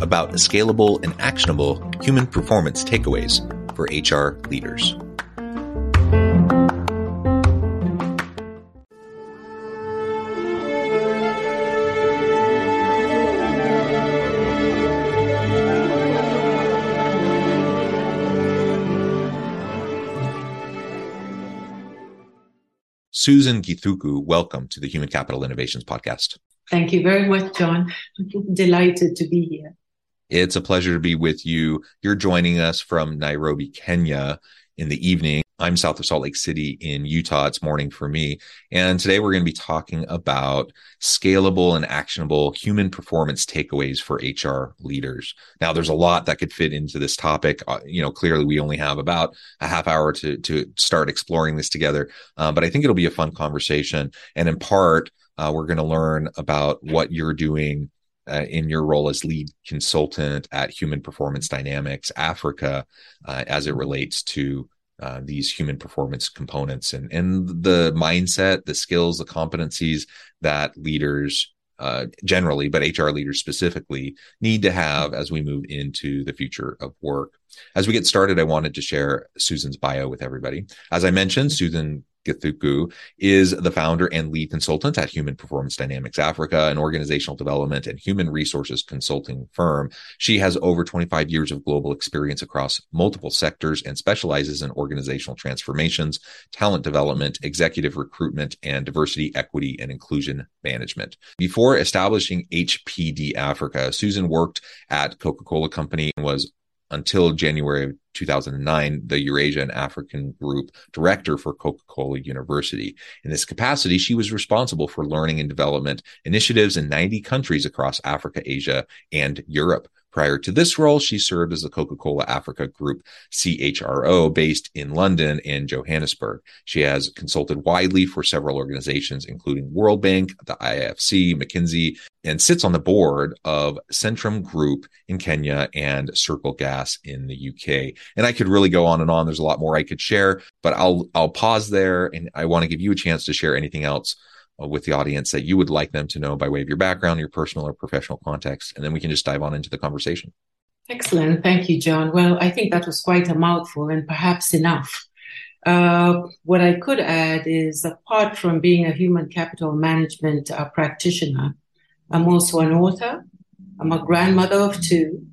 about scalable and actionable human performance takeaways for HR leaders. Susan Githuku, welcome to the Human Capital Innovations Podcast. Thank you very much, John. Delighted to be here. It's a pleasure to be with you. You're joining us from Nairobi, Kenya in the evening. I'm south of Salt Lake City in Utah. It's morning for me. And today we're going to be talking about scalable and actionable human performance takeaways for HR leaders. Now, there's a lot that could fit into this topic. Uh, you know, clearly we only have about a half hour to, to start exploring this together. Uh, but I think it'll be a fun conversation. And in part, uh, we're going to learn about what you're doing uh, in your role as lead consultant at Human Performance Dynamics Africa uh, as it relates to uh, these human performance components and, and the mindset, the skills, the competencies that leaders uh, generally, but HR leaders specifically need to have as we move into the future of work. As we get started, I wanted to share Susan's bio with everybody. As I mentioned, Susan Githuku is the founder and lead consultant at Human Performance Dynamics Africa, an organizational development and human resources consulting firm. She has over 25 years of global experience across multiple sectors and specializes in organizational transformations, talent development, executive recruitment, and diversity, equity, and inclusion management. Before establishing HPD Africa, Susan worked at Coca-Cola Company and was until January of 2009, the Eurasia and African Group director for Coca Cola University. In this capacity, she was responsible for learning and development initiatives in 90 countries across Africa, Asia, and Europe. Prior to this role, she served as the Coca Cola Africa Group CHRO based in London and Johannesburg. She has consulted widely for several organizations, including World Bank, the IFC, McKinsey, and sits on the board of Centum Group in Kenya and Circle Gas in the UK. And I could really go on and on. There's a lot more I could share, but I'll I'll pause there and I want to give you a chance to share anything else with the audience that you would like them to know by way of your background, your personal or professional context, and then we can just dive on into the conversation. Excellent. Thank you, John. Well, I think that was quite a mouthful and perhaps enough. Uh, what I could add is apart from being a human capital management uh, practitioner, I'm also an author. I'm a grandmother of two.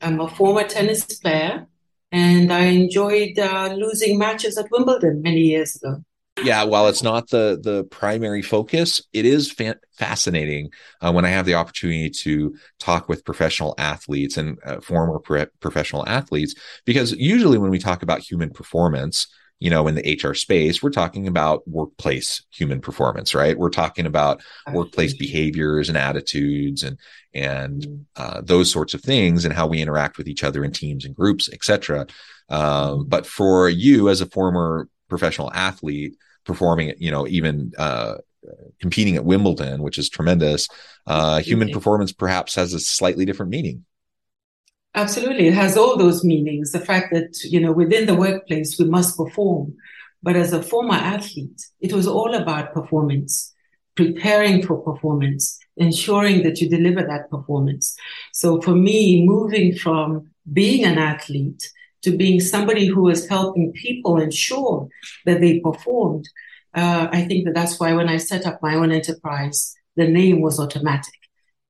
I'm a former tennis player, and I enjoyed uh, losing matches at Wimbledon many years ago yeah while it's not the the primary focus it is fa- fascinating uh, when i have the opportunity to talk with professional athletes and uh, former pre- professional athletes because usually when we talk about human performance you know, in the HR space, we're talking about workplace human performance, right? We're talking about workplace behaviors and attitudes and, and, mm-hmm. uh, those sorts of things and how we interact with each other in teams and groups, etc. Um, mm-hmm. but for you as a former professional athlete performing, you know, even, uh, competing at Wimbledon, which is tremendous, uh, human performance perhaps has a slightly different meaning. Absolutely. It has all those meanings. The fact that, you know, within the workplace, we must perform. But as a former athlete, it was all about performance, preparing for performance, ensuring that you deliver that performance. So for me, moving from being an athlete to being somebody who is helping people ensure that they performed, uh, I think that that's why when I set up my own enterprise, the name was automatic.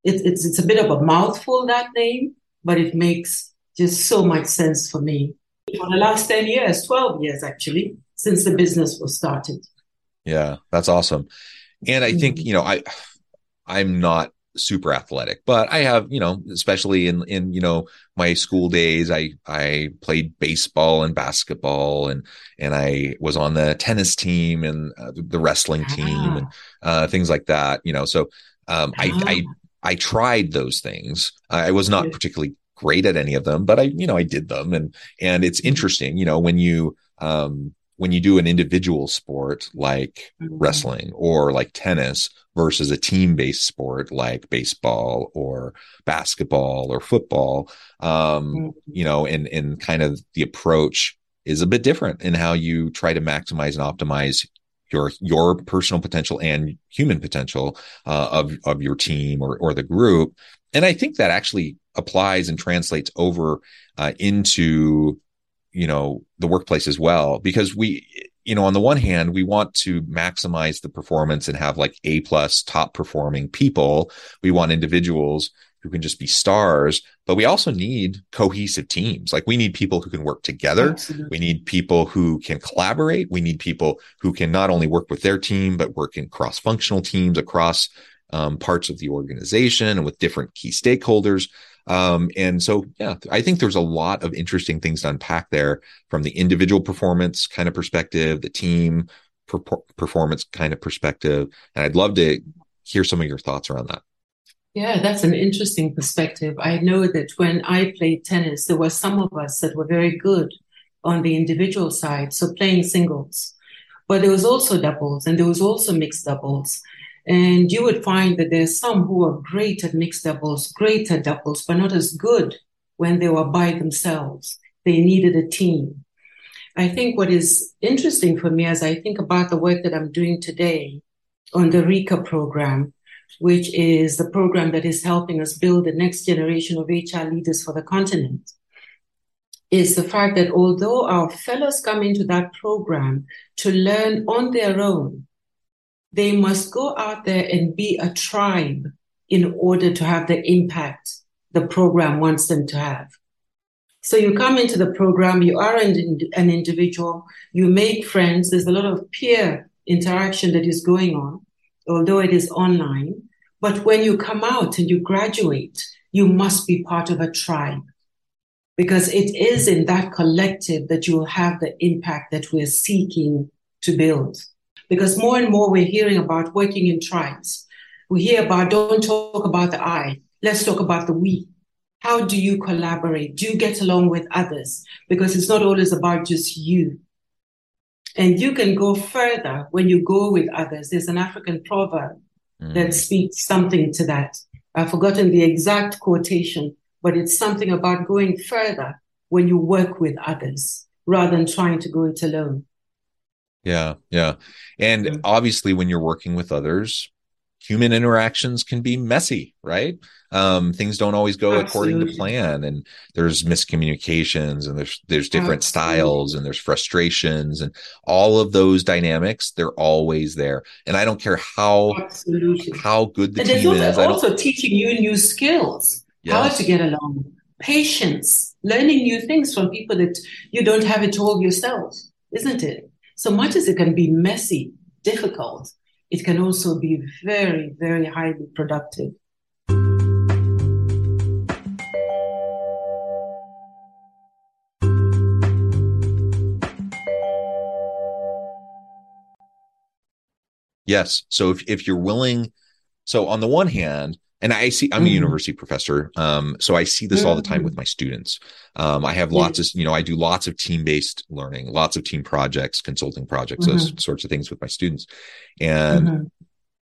It, it's, it's a bit of a mouthful, that name, but it makes just so much sense for me. For the last 10 years, 12 years actually, since the business was started. Yeah, that's awesome. And I think, mm-hmm. you know, I I'm not super athletic, but I have, you know, especially in in you know my school days, I I played baseball and basketball, and and I was on the tennis team and uh, the wrestling team ah. and uh, things like that. You know, so um, I I ah. I tried those things. I was not particularly great at any of them, but I, you know, I did them. And, and it's mm-hmm. interesting, you know, when you, um, when you do an individual sport like mm-hmm. wrestling or like tennis versus a team based sport like baseball or basketball or football, um, mm-hmm. you know, and, and kind of the approach is a bit different in how you try to maximize and optimize your your personal potential and human potential uh, of of your team or or the group. And I think that actually applies and translates over uh, into you know the workplace as well because we you know on the one hand we want to maximize the performance and have like a plus top performing people we want individuals who can just be stars, but we also need cohesive teams. Like we need people who can work together. Absolutely. We need people who can collaborate. We need people who can not only work with their team, but work in cross functional teams across um, parts of the organization and with different key stakeholders. Um, and so, yeah, I think there's a lot of interesting things to unpack there from the individual performance kind of perspective, the team per- performance kind of perspective. And I'd love to hear some of your thoughts around that. Yeah, that's an interesting perspective. I know that when I played tennis, there were some of us that were very good on the individual side, so playing singles. But there was also doubles and there was also mixed doubles. And you would find that there's some who are great at mixed doubles, great at doubles, but not as good when they were by themselves. They needed a team. I think what is interesting for me as I think about the work that I'm doing today on the RICA program which is the program that is helping us build the next generation of HR leaders for the continent, is the fact that although our fellows come into that program to learn on their own, they must go out there and be a tribe in order to have the impact the program wants them to have. So you come into the program, you are an, an individual, you make friends, there's a lot of peer interaction that is going on although it is online. But when you come out and you graduate, you must be part of a tribe because it is in that collective that you will have the impact that we're seeking to build. Because more and more we're hearing about working in tribes. We hear about don't talk about the I, let's talk about the we. How do you collaborate? Do you get along with others? Because it's not always about just you. And you can go further when you go with others. There's an African proverb mm. that speaks something to that. I've forgotten the exact quotation, but it's something about going further when you work with others rather than trying to go it alone. Yeah, yeah. And obviously, when you're working with others, human interactions can be messy, right? Um, things don't always go Absolutely. according to plan, and there's miscommunications, and there's there's different Absolutely. styles, and there's frustrations, and all of those dynamics. They're always there, and I don't care how Absolutely. how good the and team also, is. Also, teaching you new skills, yes. how to get along, patience, learning new things from people that you don't have it all yourself, isn't it? So much as it can be messy, difficult, it can also be very, very highly productive. Yes. So if, if you're willing, so on the one hand, and I see I'm a Mhm. university professor, um, so I see this all the time with my students. Um, I have lots of, you know, I do lots of team based learning, lots of team projects, consulting projects, those sorts of things with my students, and Mhm.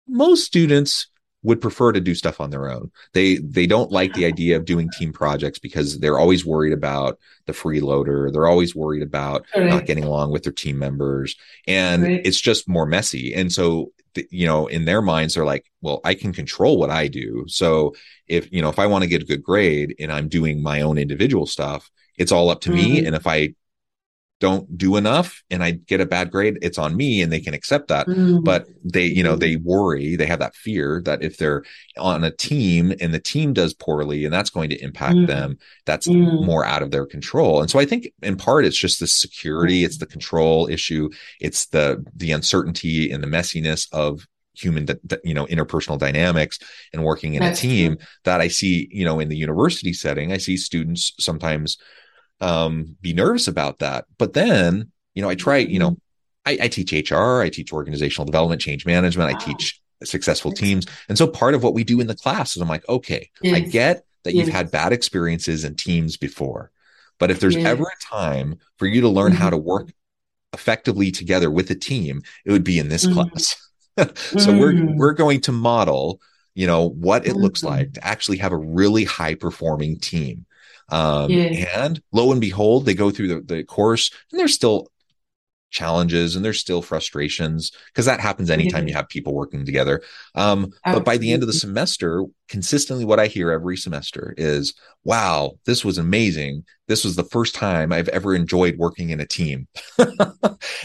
most students would prefer to do stuff on their own. They they don't like the idea of doing team projects because they're always worried about the freeloader. They're always worried about not getting along with their team members, and Right. it's just more messy. And so, you know, in their minds, they're like, "Well, I can control what I do. So if you know, if I want to get a good grade and I'm doing my own individual stuff, it's all up to me. Mhm. And if I don't do enough and I get a bad grade, it's on me, and they can accept that." Mhm. but they you know they worry they have that fear that if they're on a team and the team does poorly and that's going to impact Mm. them that's Mm. more out of their control and so i think in part it's just the security it's the control issue it's the the uncertainty and the messiness of human you know interpersonal dynamics and working in That's a team true. that i see you know in the university setting i see students sometimes um be nervous about that but then you know i try you know I, I teach HR, I teach organizational development, change management, I teach successful teams. And so part of what we do in the class is I'm like, okay, I get that you've had bad experiences in teams before. But if there's Yes. ever a time for you to learn how Mhm. to work effectively together with a team, it would be in this Mhm. class. so we're Mhm. we're going to model, you know, what it looks Mhm. like to actually have a really high performing team. Um, Yes. and lo and behold, they go through the, the course and there's still challenges and there's still frustrations because that happens anytime Yeah. you have people working together. Um, but by the end of the semester, consistently what I hear every semester is, wow, this was amazing. This was the first time I've ever enjoyed working in a team. and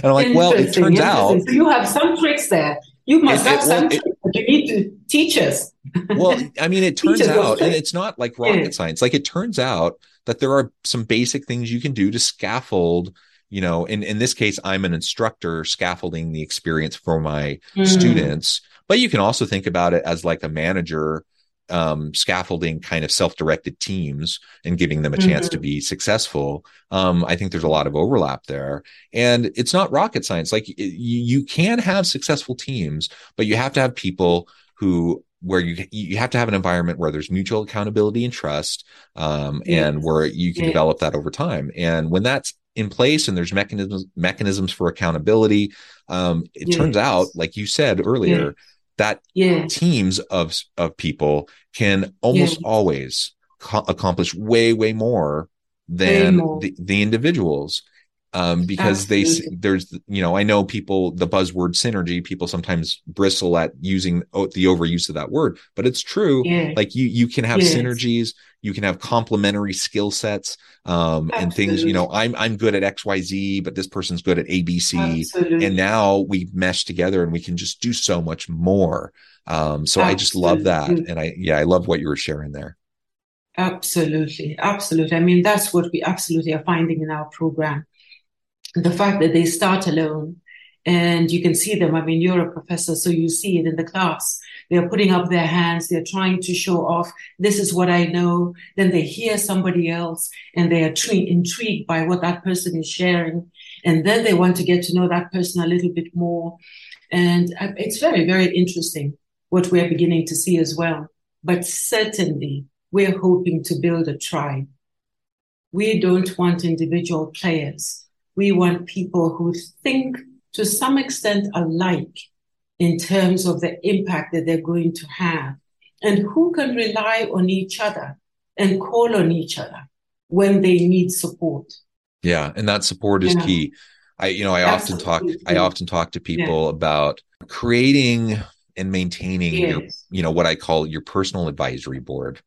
I'm like, well, it turns out. So you have some tricks there. You must It- have it- some well, it- you need to teach us. well, I mean, it turns out, and it's not like rocket science. Like it turns out that there are some basic things you can do to scaffold. You know, in in this case, I'm an instructor scaffolding the experience for my Mm. students, but you can also think about it as like a manager um, scaffolding kind of self-directed teams and giving them a chance to Mhm. be successful. Um, I think there's a lot of overlap there, and it's not rocket science. Like y- you, can have successful teams, but you have to have people who where you you have to have an environment where there's mutual accountability and trust um, and where you can Yes. develop that over time and when that's in place and there's mechanisms mechanisms for accountability um, it turns out like you said earlier Yes. That Yes. teams of of people can almost Yes. always co- accomplish way way more than more. The, the individuals um because they s- there's you know i know people the buzzword synergy people sometimes bristle at using the overuse of that word but it's true Yes. like you you can have Yes. synergies you can have complementary skill sets um and things you know i'm i'm good at xyz but this person's good at abc Absolutely. and now we mesh together and we can just do so much more. Um so i just love that. And i yeah i love what you were sharing there. Absolutely, absolutely. I mean, that's what we absolutely are finding in our program. The fact that they start alone and you can see them. I mean, you're a professor, so you see it in the class. They're putting up their hands, they're trying to show off, this is what I know. Then they hear somebody else and they are tri- intrigued by what that person is sharing. And then they want to get to know that person a little bit more. And uh, it's very, very interesting what we're beginning to see as well. But certainly, we're hoping to build a tribe. We don't want individual players. We want people who think to some extent alike in terms of the impact that they're going to have and who can rely on each other and call on each other when they need support. Yeah, and that support is Yeah. key. I you know, I often talk. I often talk to people about creating and maintaining your you know what I call your personal advisory board.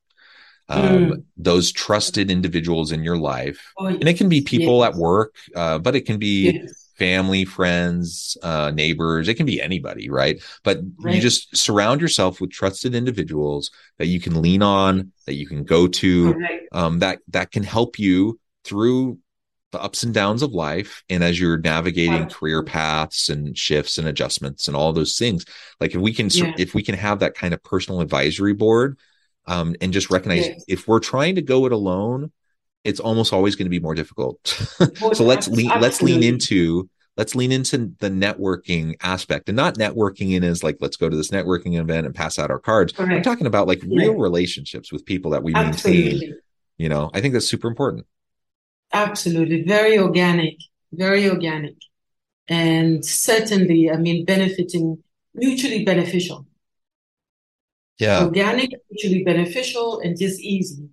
Um, Mm. those trusted individuals in your life. Oh, And it can be people Yes. at work, uh, but it can be Yes. Family, friends, uh, neighbors. It can be anybody, right? But you just surround yourself with trusted individuals that you can lean on, that you can go to, Correct. um, that that can help you through the ups and downs of life and as you're navigating career paths and shifts and adjustments and all those things like if we can Yeah. if we can have that kind of personal advisory board um, and just recognize Yes. if we're trying to go it alone it's almost always going to be more difficult More- so let's lean let's lean into let's lean into the networking aspect and not networking in as like let's go to this networking event and pass out our cards Correct. i'm talking about like Yeah. real relationships with people that we maintain you know i think that's super important Absolutely. Very organic, very organic. And certainly, I mean, benefiting, mutually beneficial. yeah Organic, mutually beneficial, and just easy.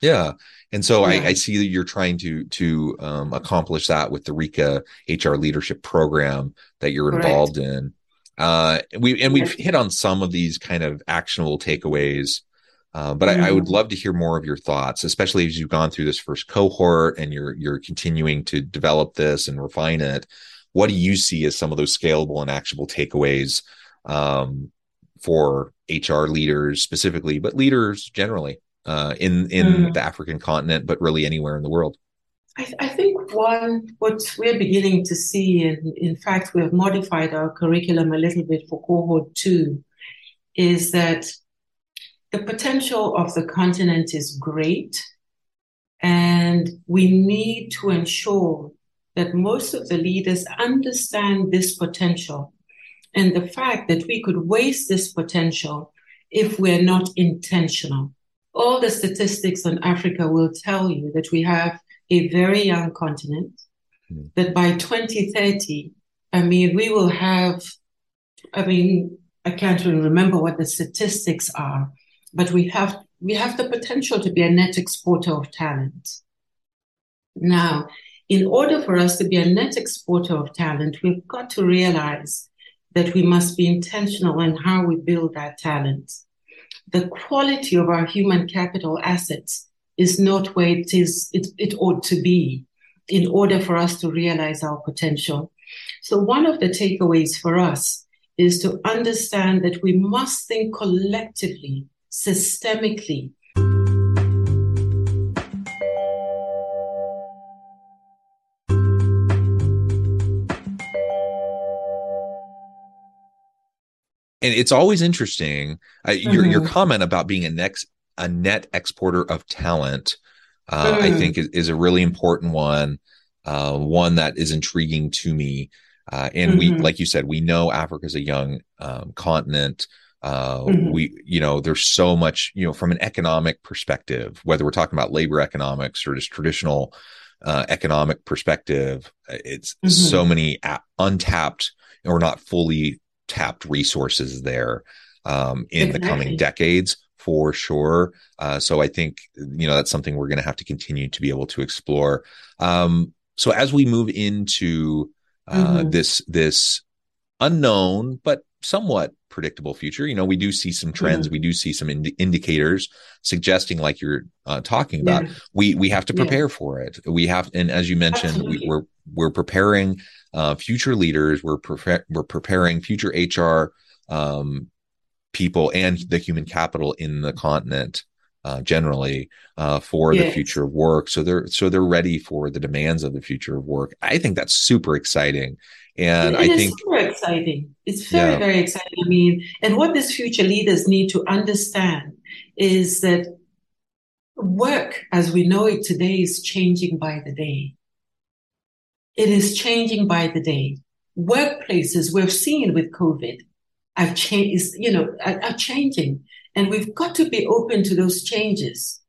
Yeah. And so I, Yeah. I see that you're trying to to um, accomplish that with the RICA HR leadership program that you're Correct. involved in. Uh, we and we've hit on some of these kind of actionable takeaways, uh, but I, I would Mhm. love to hear more of your thoughts, especially as you've gone through this first cohort and you're you're continuing to develop this and refine it. What do you see as some of those scalable and actionable takeaways um, for HR leaders specifically, but leaders generally? Uh, in in Mhm. the African continent, but really anywhere in the world. I, I think one, what we're beginning to see, and in fact, we have modified our curriculum a little bit for cohort two, is that the potential of the continent is great. And we need to ensure that most of the leaders understand this potential and the fact that we could waste this potential if we're not intentional. All the statistics on Africa will tell you that we have a very young continent, Mm. that by 2030, I mean, we will have, I mean, I can't even remember what the statistics are, but we have, we have the potential to be a net exporter of talent. Now, in order for us to be a net exporter of talent, we've got to realize that we must be intentional in how we build that talent. The quality of our human capital assets is not where it is, it, it ought to be in order for us to realize our potential. So one of the takeaways for us is to understand that we must think collectively, systemically, And it's always interesting. Uh, your your Mhm. comment about being a next a net exporter of talent, uh, I Mm. think is, is a really important one. Uh, one that is intriguing to me. Uh, and we, Mhm. like you said, we know Africa's a young um, continent. Uh, Mhm. we, you know, there's so much, you know, from an economic perspective, whether we're talking about labor economics or just traditional uh, economic perspective, it's Mhm. so many a- untapped or not fully tapped resources there um, in the coming decades for sure. Uh, so I think you know that's something we're going to have to continue to be able to explore. Um, so as we move into uh, Mhm. this this unknown but somewhat predictable future, you know, we do see some trends, Mhm. we do see some indi- indicators suggesting, like you're uh, talking about, Yeah. we we have to Yeah. prepare for it. We have, and as you mentioned, we, Absolutely. we're we're preparing uh, future leaders. We're pre- we're preparing future HR um, people and the human capital in the continent uh, generally uh, for the future of work. So they're so they're ready for the demands of the future of work. I think that's super exciting, and It I think super exciting. It's very, Yeah. very exciting. I mean, and what these future leaders need to understand is that work as we know it today is changing by the day. It is changing by the day. Workplaces we've seen with COVID have changed, you know, are, are changing, and we've got to be open to those changes.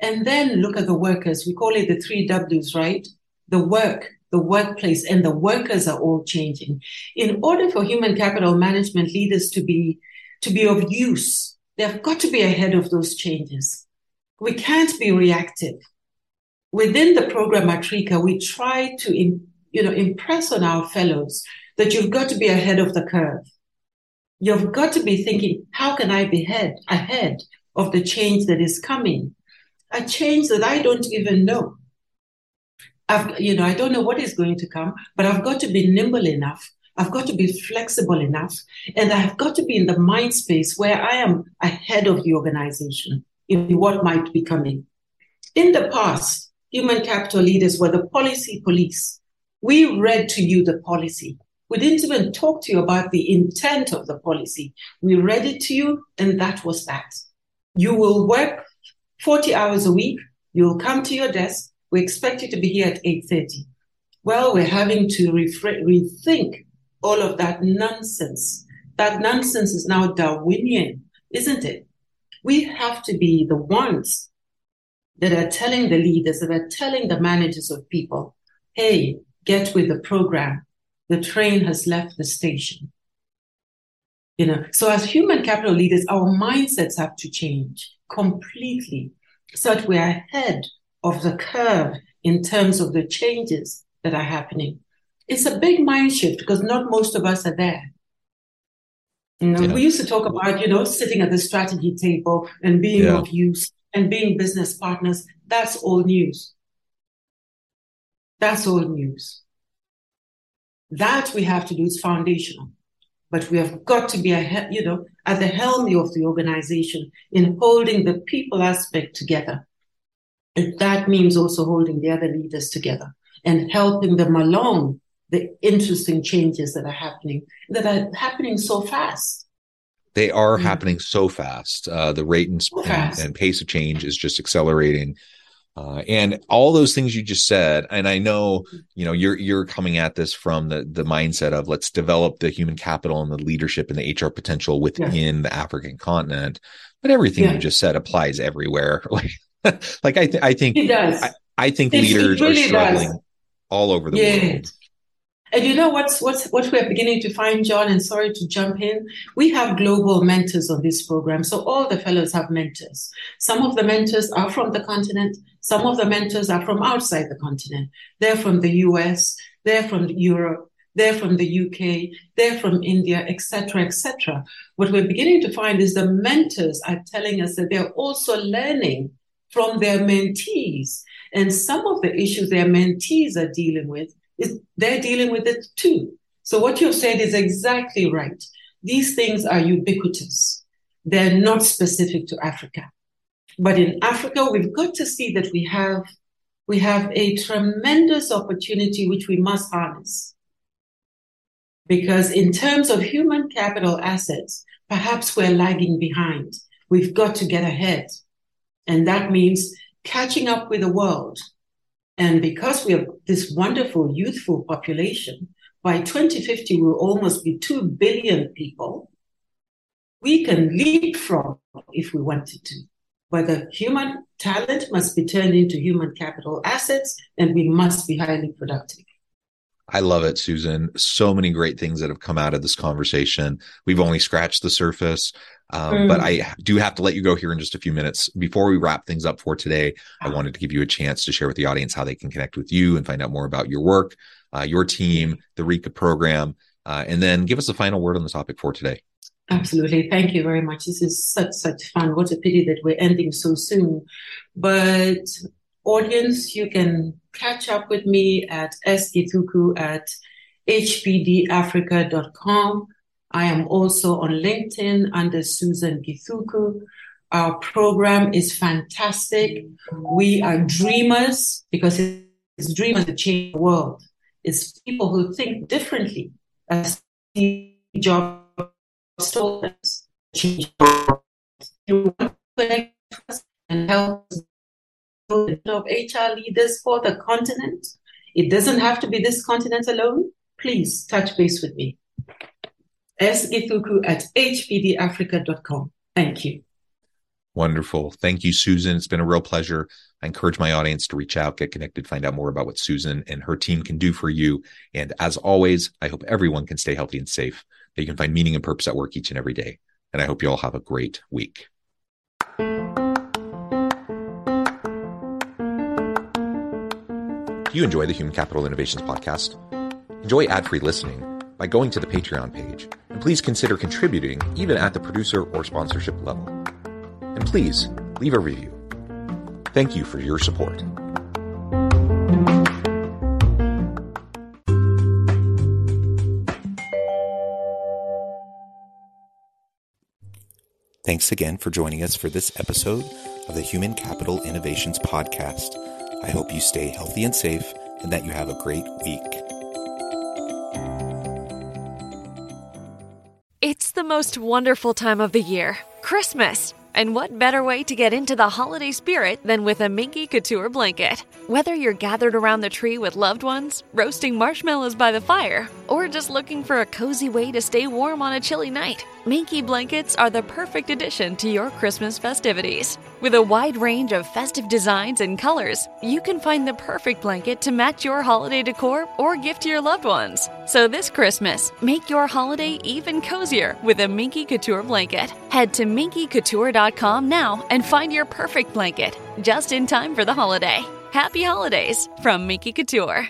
And then look at the workers. We call it the three W's, right? The work, the workplace, and the workers are all changing. In order for human capital management leaders to be to be of use, they've got to be ahead of those changes. We can't be reactive. Within the program at RICA, we try to you know impress on our fellows that you've got to be ahead of the curve. You've got to be thinking, how can I be ahead ahead of the change that is coming? A change that I don't even know. I've, you know, I don't know what is going to come, but I've got to be nimble enough. I've got to be flexible enough, and I've got to be in the mind space where I am ahead of the organization in what might be coming. In the past, human capital leaders were the policy police. We read to you the policy. We didn't even talk to you about the intent of the policy. We read it to you, and that was that. You will work 40 hours a week. You'll come to your desk. We expect you to be here at 8:30. Well, we're having to rethink all of that nonsense. That nonsense is now Darwinian, isn't it? We have to be the ones that are telling the leaders, that are telling the managers of people, hey, get with the program. The train has left the station. You know, so as human capital leaders, our mindsets have to change completely so that we're ahead of the curve in terms of the changes that are happening. It's a big mind shift because not most of us are there. You know, Yeah. we used to talk about, you know, sitting at the strategy table and being Yeah. of use and being business partners. That's all news. That's all news. That we have to do is foundational. But we have got to be, ahead, you know, at the helm of the organization in holding the people aspect together. And that means also holding the other leaders together and helping them along the interesting changes that are happening, that are happening so fast. They are Mm. happening so fast. Uh, the rate and, So and, and pace of change is just accelerating. Uh, and all those things you just said, and I know, you know, you're you're coming at this from the the mindset of let's develop the human capital and the leadership and the HR potential within the African continent. But everything Yeah. you just said applies everywhere. Like, like I th- I think It does. I, I think It- it leaders really are does. struggling all over the Yeah. world. And you know what's what's what we're beginning to find, John, and sorry to jump in. We have global mentors on this program. So all the fellows have mentors. Some of the mentors are from the continent, some of the mentors are from outside the continent. They're from the US, they're from Europe, they're from the UK, they're from India, etc., etc. What we're beginning to find is the mentors are telling us that they're also learning from their mentees. And some of the issues their mentees are dealing with is they're dealing with it too. So what you've said is exactly right. These things are ubiquitous. They're not specific to Africa. But in Africa, we've got to see that we have we have a tremendous opportunity which we must harness. Because in terms of human capital assets, perhaps we're lagging behind. We've got to get ahead. And that means catching up with the world. And because we have this wonderful youthful population, by 2050, we'll almost be 2 billion people. We can leapfrog if we wanted to. The human talent must be turned into human capital assets, and we must be highly productive. I love it, Susan. So many great things that have come out of this conversation. We've only scratched the surface, um, Mm. but I do have to let you go here in just a few minutes. Before we wrap things up for today, I wanted to give you a chance to share with the audience how they can connect with you and find out more about your work, uh, your team, the RICA program, uh, and then give us a final word on the topic for today. Absolutely. Thank you very much. This is such, such fun. What a pity that we're ending so soon. But audience, you can catch up with me at sgithuku at hpdafrica.com. I am also on LinkedIn under Susan Githuku. Our program is fantastic. We are dreamers because it's dreamers that change the world. It's people who think differently as Steve Told. Change and help of HR leaders for the continent. It doesn't have to be this continent alone. Please touch base with me. sgithuku at hpdafrica.com. Thank you. Wonderful. Thank you, Susan. It's been a real pleasure. I encourage my audience to reach out, get connected, find out more about what Susan and her team can do for you. And as always, I hope everyone can stay healthy and safe, that you can find meaning and purpose at work each and every day. And I hope you all have a great week. Do you enjoy the Human Capital Innovations podcast? Enjoy ad free listening by going to the Patreon page. And please consider contributing even at the producer or sponsorship level. And please leave a review. Thank you for your support. Thanks again for joining us for this episode of the Human Capital Innovations Podcast. I hope you stay healthy and safe and that you have a great week. It's the most wonderful time of the year, Christmas. And what better way to get into the holiday spirit than with a Minky Couture blanket? Whether you're gathered around the tree with loved ones, roasting marshmallows by the fire, or just looking for a cozy way to stay warm on a chilly night, Minky blankets are the perfect addition to your Christmas festivities. With a wide range of festive designs and colors, you can find the perfect blanket to match your holiday decor or gift to your loved ones. So this Christmas, make your holiday even cozier with a Minky Couture blanket. Head to minkycouture.com now and find your perfect blanket, just in time for the holiday. Happy holidays from Minky Couture.